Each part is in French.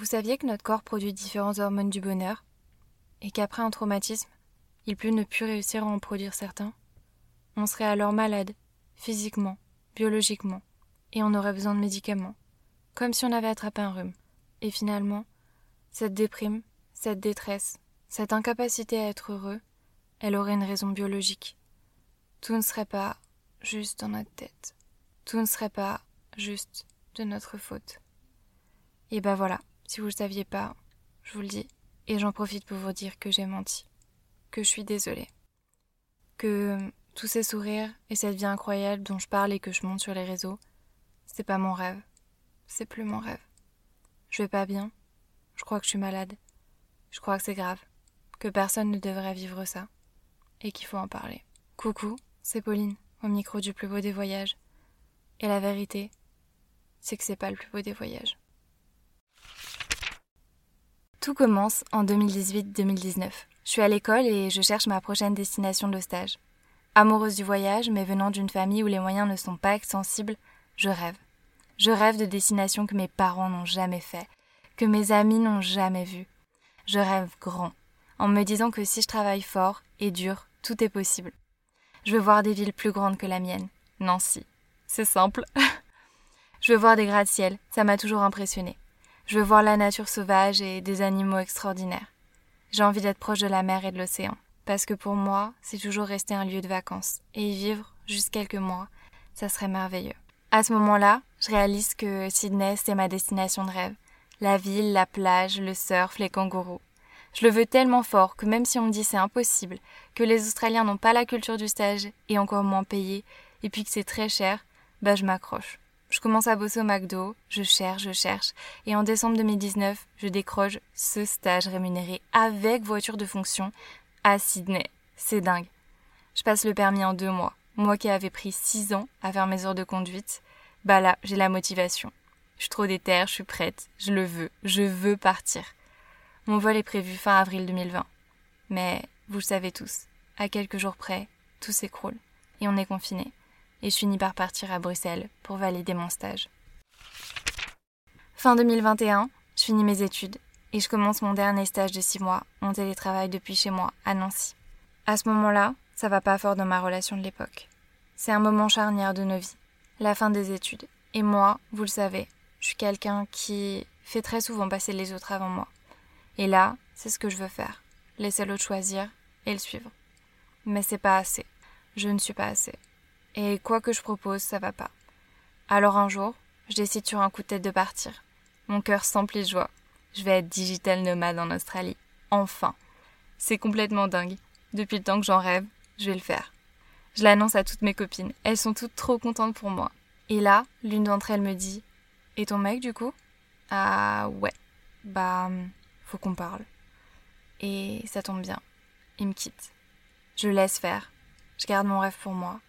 Vous saviez que notre corps produit différentes hormones du bonheur et qu'après un traumatisme, il peut ne plus réussir à en produire certains? On serait alors malade, physiquement, biologiquement, et on aurait besoin de médicaments, comme si on avait attrapé un rhume. Et finalement, cette déprime, cette détresse, cette incapacité à être heureux, elle aurait une raison biologique. Tout ne serait pas juste dans notre tête. Tout ne serait pas juste de notre faute. Et ben voilà, si vous ne le saviez pas, je vous le dis, et j'en profite pour vous dire que j'ai menti, que je suis désolée, que tous ces sourires et cette vie incroyable dont je parle et que je monte sur les réseaux, c'est pas mon rêve, c'est plus mon rêve. Je vais pas bien, je crois que je suis malade, je crois que c'est grave, que personne ne devrait vivre ça, et qu'il faut en parler. Coucou, c'est Pauline, au micro du plus beau des voyages. Et la vérité, c'est que c'est pas le plus beau des voyages. Tout commence en 2018-2019. Je suis à l'école et je cherche ma prochaine destination de stage. Amoureuse du voyage, mais venant d'une famille où les moyens ne sont pas extensibles, je rêve. Je rêve de destinations que mes parents n'ont jamais fait, que mes amis n'ont jamais vues. Je rêve grand, en me disant que si je travaille fort et dur, tout est possible. Je veux voir des villes plus grandes que la mienne. Nancy. C'est simple. je veux voir des gratte-ciel, ça m'a toujours impressionné. Je veux voir la nature sauvage et des animaux extraordinaires. J'ai envie d'être proche de la mer et de l'océan, parce que pour moi, c'est toujours rester un lieu de vacances, et y vivre juste quelques mois, ça serait merveilleux. À ce moment-là, je réalise que Sydney, c'est ma destination de rêve. La ville, la plage, le surf, les kangourous. Je le veux tellement fort que même si on me dit c'est impossible, que les Australiens n'ont pas la culture du stage et encore moins payé, et puis que c'est très cher, bah je m'accroche. Je commence à bosser au McDo, je cherche, je cherche, et en décembre 2019, je décroche ce stage rémunéré avec voiture de fonction à Sydney. C'est dingue. Je passe le permis en deux mois. Moi qui avais pris six ans à faire mes heures de conduite, bah là, j'ai la motivation. Je suis trop déterre, je suis prête, je le veux, je veux partir. Mon vol est prévu fin avril 2020. Mais, vous le savez tous, à quelques jours près, tout s'écroule, et on est confiné et je finis par partir à Bruxelles pour valider mon stage. Fin 2021, je finis mes études et je commence mon dernier stage de six mois en télétravail depuis chez moi, à Nancy. À ce moment-là, ça va pas fort dans ma relation de l'époque. C'est un moment charnière de nos vies, la fin des études. Et moi, vous le savez, je suis quelqu'un qui fait très souvent passer les autres avant moi. Et là, c'est ce que je veux faire. Laisser l'autre choisir et le suivre. Mais c'est pas assez. Je ne suis pas assez. Et quoi que je propose, ça va pas. Alors un jour, je décide sur un coup de tête de partir. Mon cœur s'emplit de joie. Je vais être digital nomade en Australie. Enfin. C'est complètement dingue. Depuis le temps que j'en rêve, je vais le faire. Je l'annonce à toutes mes copines. Elles sont toutes trop contentes pour moi. Et là, l'une d'entre elles me dit Et ton mec, du coup? Ah ouais. Bah, faut qu'on parle. Et ça tombe bien. Il me quitte. Je laisse faire. Je garde mon rêve pour moi.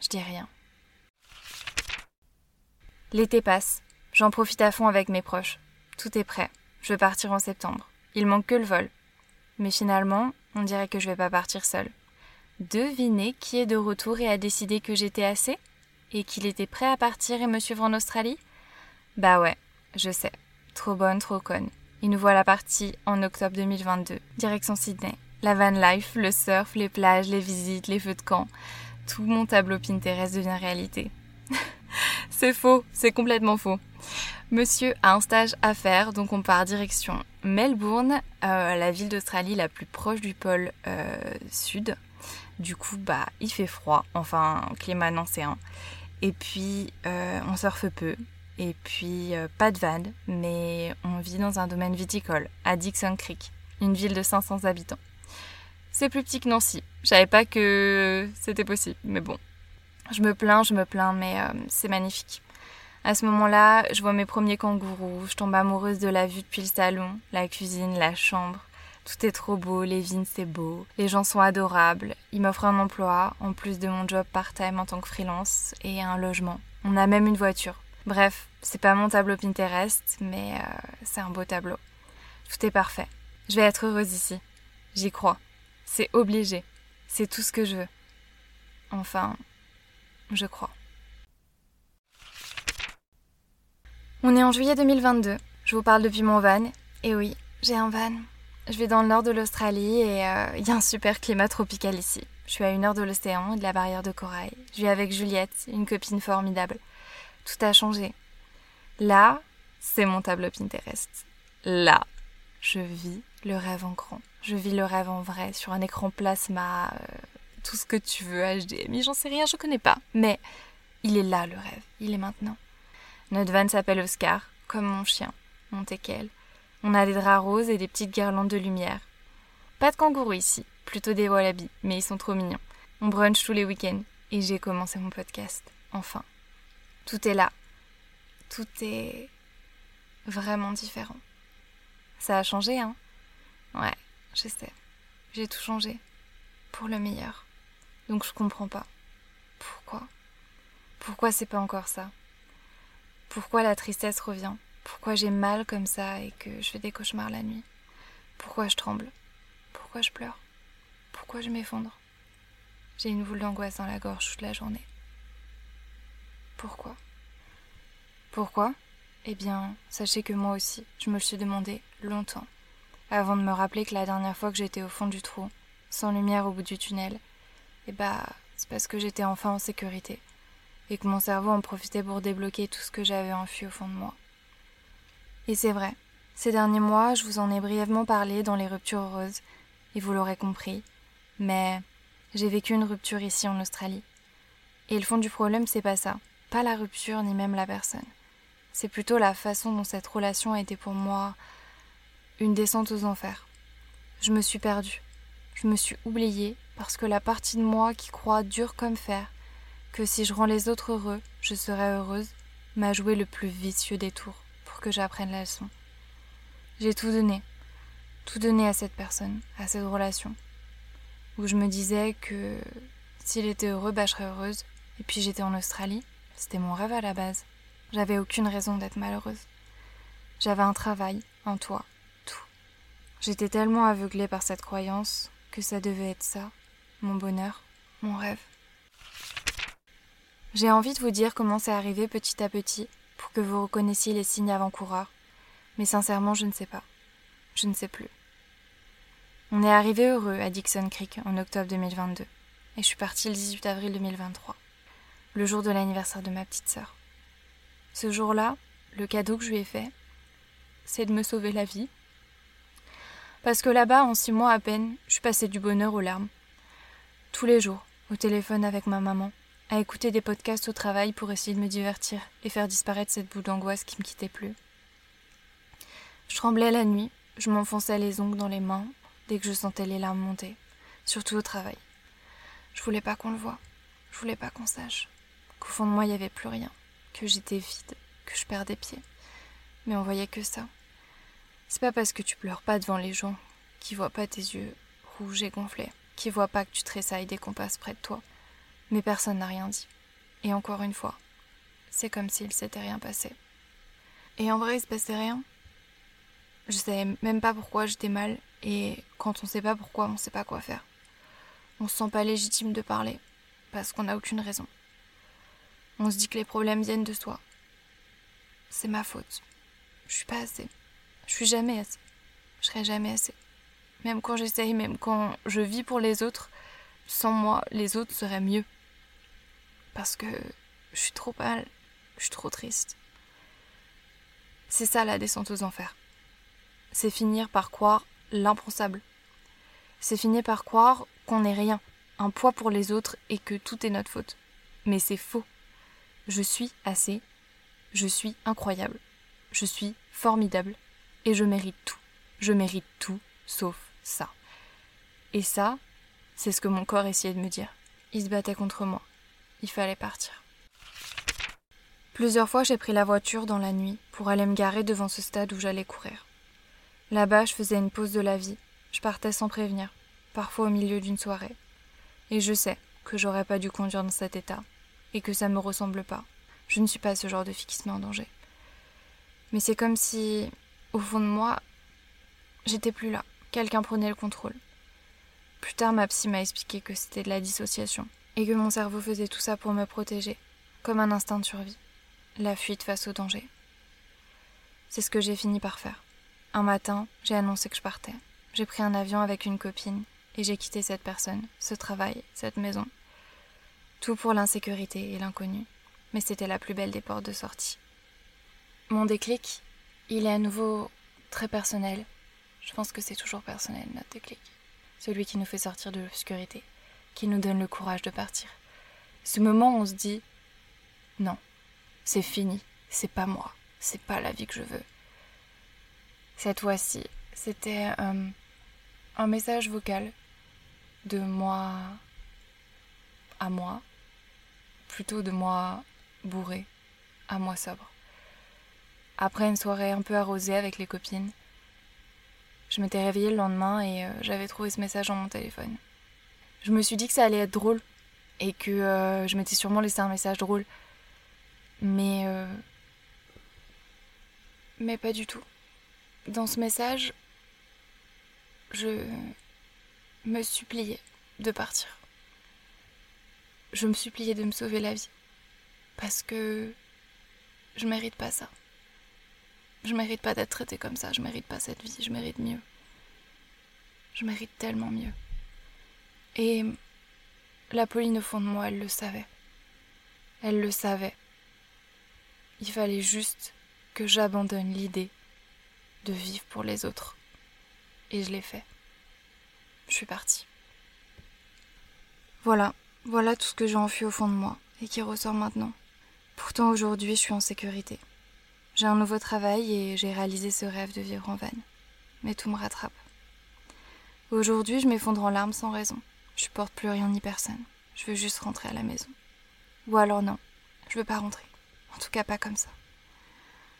Je dis rien. L'été passe. J'en profite à fond avec mes proches. Tout est prêt. Je veux partir en septembre. Il manque que le vol. Mais finalement, on dirait que je vais pas partir seule. Devinez qui est de retour et a décidé que j'étais assez? Et qu'il était prêt à partir et me suivre en Australie? Bah ouais, je sais. Trop bonne, trop conne. Il nous voilà partis en octobre 2022, direction Sydney. La van life, le surf, les plages, les visites, les feux de camp tout mon tableau Pinterest devient réalité. c'est faux, c'est complètement faux. Monsieur a un stage à faire, donc on part direction Melbourne, euh, la ville d'Australie la plus proche du pôle euh, sud. Du coup, bah, il fait froid, enfin, climat nancéen. Et puis, euh, on surfe peu. Et puis, pas de van, mais on vit dans un domaine viticole, à Dixon Creek, une ville de 500 habitants. C'est plus petit que Nancy. Je savais pas que c'était possible, mais bon. Je me plains, je me plains, mais euh, c'est magnifique. À ce moment-là, je vois mes premiers kangourous, je tombe amoureuse de la vue depuis le salon, la cuisine, la chambre. Tout est trop beau, les vignes c'est beau, les gens sont adorables. Ils m'offrent un emploi, en plus de mon job part-time en tant que freelance, et un logement. On a même une voiture. Bref, c'est pas mon tableau Pinterest, mais euh, c'est un beau tableau. Tout est parfait. Je vais être heureuse ici. J'y crois. C'est obligé. C'est tout ce que je veux. Enfin, je crois. On est en juillet 2022. Je vous parle depuis mon van. Et oui, j'ai un van. Je vais dans le nord de l'Australie et euh, il y a un super climat tropical ici. Je suis à une heure de l'océan et de la barrière de corail. Je vis avec Juliette, une copine formidable. Tout a changé. Là, c'est mon tableau Pinterest. Là, je vis le rêve en grand. Je vis le rêve en vrai, sur un écran plasma, euh, tout ce que tu veux, HDMI, j'en sais rien, je connais pas. Mais il est là le rêve, il est maintenant. Notre van s'appelle Oscar, comme mon chien, mon teckel. On a des draps roses et des petites guirlandes de lumière. Pas de kangourous ici, plutôt des wallabies, mais ils sont trop mignons. On brunch tous les week-ends et j'ai commencé mon podcast, enfin. Tout est là. Tout est vraiment différent. Ça a changé, hein? Ouais, je sais. J'ai tout changé. Pour le meilleur. Donc je comprends pas. Pourquoi? Pourquoi c'est pas encore ça? Pourquoi la tristesse revient? Pourquoi j'ai mal comme ça et que je fais des cauchemars la nuit? Pourquoi je tremble? Pourquoi je pleure? Pourquoi je m'effondre? J'ai une boule d'angoisse dans la gorge toute la journée. Pourquoi? Pourquoi? Eh bien, sachez que moi aussi, je me le suis demandé longtemps, avant de me rappeler que la dernière fois que j'étais au fond du trou, sans lumière au bout du tunnel, eh bah, c'est parce que j'étais enfin en sécurité, et que mon cerveau en profitait pour débloquer tout ce que j'avais enfui au fond de moi. Et c'est vrai, ces derniers mois, je vous en ai brièvement parlé dans les ruptures heureuses, et vous l'aurez compris, mais j'ai vécu une rupture ici en Australie. Et le fond du problème, c'est pas ça, pas la rupture ni même la personne. C'est plutôt la façon dont cette relation a été pour moi une descente aux enfers. Je me suis perdue, je me suis oubliée parce que la partie de moi qui croit dur comme fer que si je rends les autres heureux, je serai heureuse, m'a joué le plus vicieux des tours que j'apprenne la leçon. J'ai tout donné, tout donné à cette personne, à cette relation, où je me disais que s'il était heureux, bah, je serais heureuse. Et puis j'étais en Australie, c'était mon rêve à la base. J'avais aucune raison d'être malheureuse. J'avais un travail, un toit. J'étais tellement aveuglée par cette croyance que ça devait être ça, mon bonheur, mon rêve. J'ai envie de vous dire comment c'est arrivé petit à petit, pour que vous reconnaissiez les signes avant-coureurs, mais sincèrement, je ne sais pas. Je ne sais plus. On est arrivé heureux à Dixon Creek en octobre 2022, et je suis partie le 18 avril 2023, le jour de l'anniversaire de ma petite sœur. Ce jour-là, le cadeau que je lui ai fait, c'est de me sauver la vie. Parce que là-bas, en six mois à peine, je suis passée du bonheur aux larmes. Tous les jours, au téléphone avec ma maman, à écouter des podcasts au travail pour essayer de me divertir et faire disparaître cette boule d'angoisse qui me quittait plus. Je tremblais la nuit, je m'enfonçais les ongles dans les mains dès que je sentais les larmes monter, surtout au travail. Je voulais pas qu'on le voie, je voulais pas qu'on sache, qu'au fond de moi il n'y avait plus rien, que j'étais vide, que je perdais pied. Mais on voyait que ça. C'est pas parce que tu pleures pas devant les gens qui voient pas tes yeux rouges et gonflés, qui voient pas que tu tressailles dès qu'on passe près de toi, mais personne n'a rien dit. Et encore une fois, c'est comme s'il s'était rien passé. Et en vrai, il se passait rien. Je savais même pas pourquoi j'étais mal, et quand on sait pas pourquoi, on sait pas quoi faire. On se sent pas légitime de parler, parce qu'on n'a aucune raison. On se dit que les problèmes viennent de soi. C'est ma faute. Je suis pas assez. Je suis jamais assez. Je serai jamais assez. Même quand j'essaye, même quand je vis pour les autres, sans moi, les autres seraient mieux parce que je suis trop mal, je suis trop triste. C'est ça la descente aux enfers. C'est finir par croire l'impensable. C'est finir par croire qu'on n'est rien, un poids pour les autres et que tout est notre faute. Mais c'est faux. Je suis assez, je suis incroyable, je suis formidable et je mérite tout. Je mérite tout sauf ça. Et ça, c'est ce que mon corps essayait de me dire. Il se battait contre moi. Il fallait partir. Plusieurs fois, j'ai pris la voiture dans la nuit pour aller me garer devant ce stade où j'allais courir. Là-bas, je faisais une pause de la vie. Je partais sans prévenir, parfois au milieu d'une soirée. Et je sais que j'aurais pas dû conduire dans cet état, et que ça me ressemble pas. Je ne suis pas ce genre de fille qui se met en danger. Mais c'est comme si, au fond de moi, j'étais plus là. Quelqu'un prenait le contrôle. Plus tard, ma psy m'a expliqué que c'était de la dissociation et que mon cerveau faisait tout ça pour me protéger, comme un instinct de survie, la fuite face au danger. C'est ce que j'ai fini par faire. Un matin, j'ai annoncé que je partais. J'ai pris un avion avec une copine et j'ai quitté cette personne, ce travail, cette maison. Tout pour l'insécurité et l'inconnu. Mais c'était la plus belle des portes de sortie. Mon déclic, il est à nouveau très personnel. Je pense que c'est toujours personnel, notre déclic. Celui qui nous fait sortir de l'obscurité, qui nous donne le courage de partir. Ce moment où on se dit non, c'est fini, c'est pas moi, c'est pas la vie que je veux. Cette fois-ci, c'était euh, un message vocal de moi à moi, plutôt de moi bourré à moi sobre. Après une soirée un peu arrosée avec les copines, je m'étais réveillée le lendemain et euh, j'avais trouvé ce message dans mon téléphone. Je me suis dit que ça allait être drôle et que euh, je m'étais sûrement laissé un message drôle. Mais. Euh, mais pas du tout. Dans ce message, je me suppliais de partir. Je me suppliais de me sauver la vie. Parce que je mérite pas ça. Je mérite pas d'être traitée comme ça, je mérite pas cette vie, je mérite mieux. Je mérite tellement mieux. Et la Pauline au fond de moi, elle le savait. Elle le savait. Il fallait juste que j'abandonne l'idée de vivre pour les autres. Et je l'ai fait. Je suis partie. Voilà, voilà tout ce que j'ai enfui au fond de moi et qui ressort maintenant. Pourtant aujourd'hui je suis en sécurité. J'ai un nouveau travail et j'ai réalisé ce rêve de vivre en van. Mais tout me rattrape. Aujourd'hui, je m'effondre en larmes sans raison. Je supporte plus rien ni personne. Je veux juste rentrer à la maison. Ou alors non, je veux pas rentrer. En tout cas pas comme ça.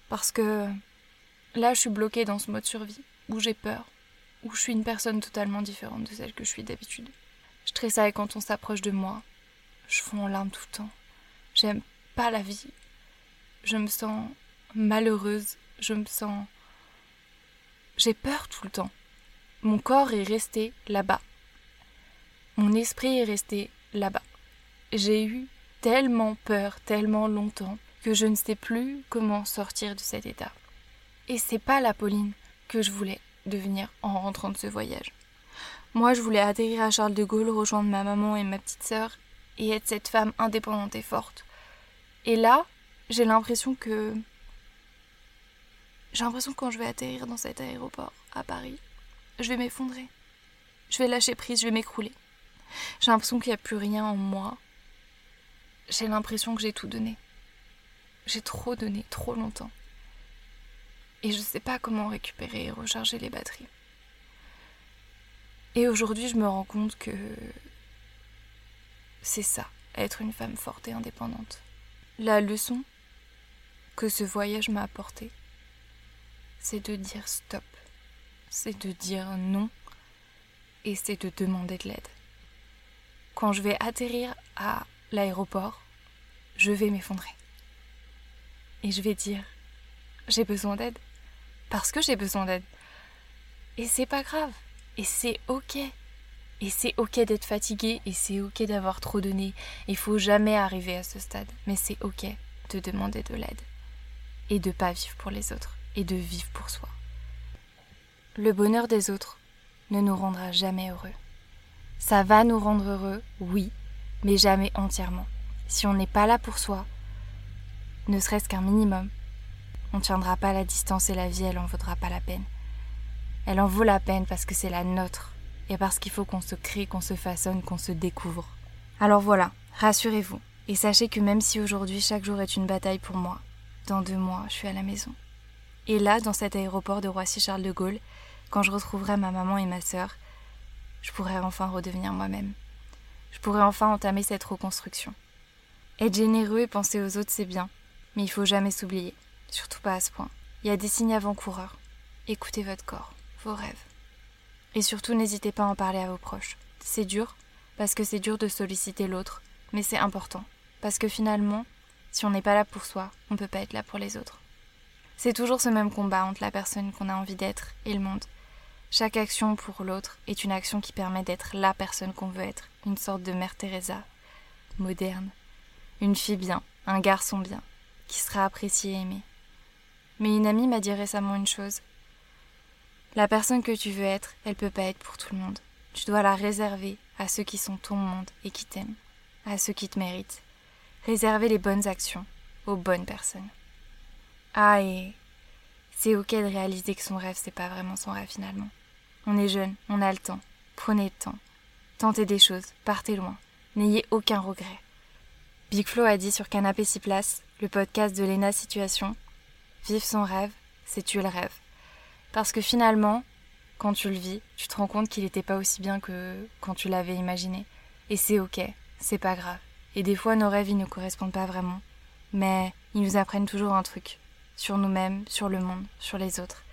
Parce que là, je suis bloquée dans ce mode survie, où j'ai peur, où je suis une personne totalement différente de celle que je suis d'habitude. Je tressaille quand on s'approche de moi. Je fonds en larmes tout le temps. J'aime pas la vie. Je me sens malheureuse, je me sens... J'ai peur tout le temps. Mon corps est resté là-bas. Mon esprit est resté là-bas. J'ai eu tellement peur, tellement longtemps, que je ne sais plus comment sortir de cet état. Et c'est pas la Pauline que je voulais devenir en rentrant de ce voyage. Moi, je voulais atterrir à Charles de Gaulle, rejoindre ma maman et ma petite sœur, et être cette femme indépendante et forte. Et là, j'ai l'impression que j'ai l'impression que quand je vais atterrir dans cet aéroport à Paris, je vais m'effondrer. Je vais lâcher prise, je vais m'écrouler. J'ai l'impression qu'il n'y a plus rien en moi. J'ai l'impression que j'ai tout donné. J'ai trop donné, trop longtemps. Et je ne sais pas comment récupérer et recharger les batteries. Et aujourd'hui, je me rends compte que c'est ça, être une femme forte et indépendante. La leçon que ce voyage m'a apportée, c'est de dire stop, c'est de dire non et c'est de demander de l'aide. Quand je vais atterrir à l'aéroport, je vais m'effondrer. Et je vais dire j'ai besoin d'aide parce que j'ai besoin d'aide. Et c'est pas grave, et c'est ok. Et c'est ok d'être fatigué et c'est ok d'avoir trop donné. Il faut jamais arriver à ce stade, mais c'est ok de demander de l'aide et de pas vivre pour les autres et de vivre pour soi. Le bonheur des autres ne nous rendra jamais heureux. Ça va nous rendre heureux, oui, mais jamais entièrement. Si on n'est pas là pour soi, ne serait-ce qu'un minimum, on ne tiendra pas la distance et la vie, elle en vaudra pas la peine. Elle en vaut la peine parce que c'est la nôtre et parce qu'il faut qu'on se crée, qu'on se façonne, qu'on se découvre. Alors voilà, rassurez-vous et sachez que même si aujourd'hui chaque jour est une bataille pour moi, dans deux mois, je suis à la maison. Et là, dans cet aéroport de Roissy-Charles de Gaulle, quand je retrouverai ma maman et ma sœur, je pourrai enfin redevenir moi-même. Je pourrai enfin entamer cette reconstruction. Être généreux et penser aux autres, c'est bien, mais il faut jamais s'oublier, surtout pas à ce point. Il y a des signes avant-coureurs. Écoutez votre corps, vos rêves. Et surtout, n'hésitez pas à en parler à vos proches. C'est dur, parce que c'est dur de solliciter l'autre, mais c'est important, parce que finalement, si on n'est pas là pour soi, on ne peut pas être là pour les autres. C'est toujours ce même combat entre la personne qu'on a envie d'être et le monde. Chaque action pour l'autre est une action qui permet d'être la personne qu'on veut être, une sorte de Mère Teresa, moderne, une fille bien, un garçon bien, qui sera apprécié et aimé. Mais une amie m'a dit récemment une chose. La personne que tu veux être, elle peut pas être pour tout le monde. Tu dois la réserver à ceux qui sont ton monde et qui t'aiment, à ceux qui te méritent. Réserver les bonnes actions aux bonnes personnes. Ah, et c'est ok de réaliser que son rêve, c'est pas vraiment son rêve finalement. On est jeune, on a le temps. Prenez le temps. Tentez des choses, partez loin. N'ayez aucun regret. Big Flo a dit sur Canapé 6 places, le podcast de Lena Situation Vivre son rêve, c'est tuer le rêve. Parce que finalement, quand tu le vis, tu te rends compte qu'il n'était pas aussi bien que quand tu l'avais imaginé. Et c'est ok, c'est pas grave. Et des fois, nos rêves, ils ne correspondent pas vraiment. Mais ils nous apprennent toujours un truc. Sur nous-mêmes, sur le monde, sur les autres.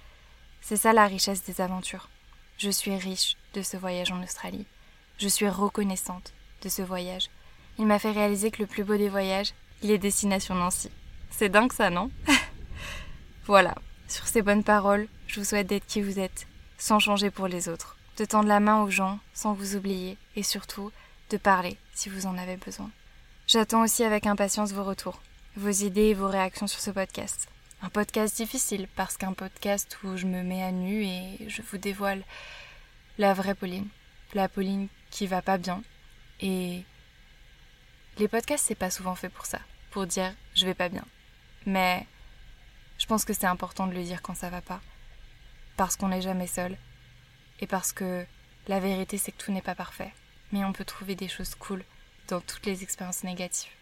C'est ça la richesse des aventures. Je suis riche de ce voyage en Australie. Je suis reconnaissante de ce voyage. Il m'a fait réaliser que le plus beau des voyages, il est destination Nancy. C'est dingue ça, non? Voilà, sur ces bonnes paroles, je vous souhaite d'être qui vous êtes, sans changer pour les autres, de tendre la main aux gens sans vous oublier et surtout de parler si vous en avez besoin. J'attends aussi avec impatience vos retours, vos idées et vos réactions sur ce podcast. Un podcast difficile parce qu'un podcast où je me mets à nu et je vous dévoile la vraie Pauline, la Pauline qui va pas bien. Et les podcasts, c'est pas souvent fait pour ça, pour dire je vais pas bien. Mais je pense que c'est important de le dire quand ça va pas. Parce qu'on n'est jamais seul. Et parce que la vérité, c'est que tout n'est pas parfait. Mais on peut trouver des choses cool dans toutes les expériences négatives.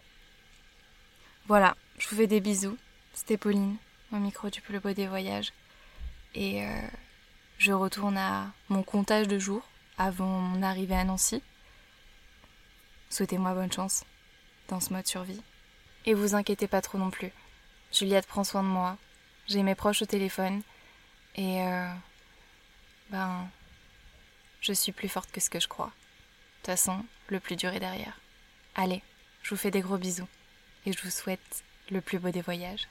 Voilà, je vous fais des bisous. C'était Pauline, au micro du plus beau des voyages. Et euh, je retourne à mon comptage de jours avant mon arrivée à Nancy. Souhaitez-moi bonne chance dans ce mode survie. Et vous inquiétez pas trop non plus. Juliette prend soin de moi, j'ai mes proches au téléphone et euh, ben je suis plus forte que ce que je crois. De toute façon, le plus dur est derrière. Allez, je vous fais des gros bisous et je vous souhaite le plus beau des voyages.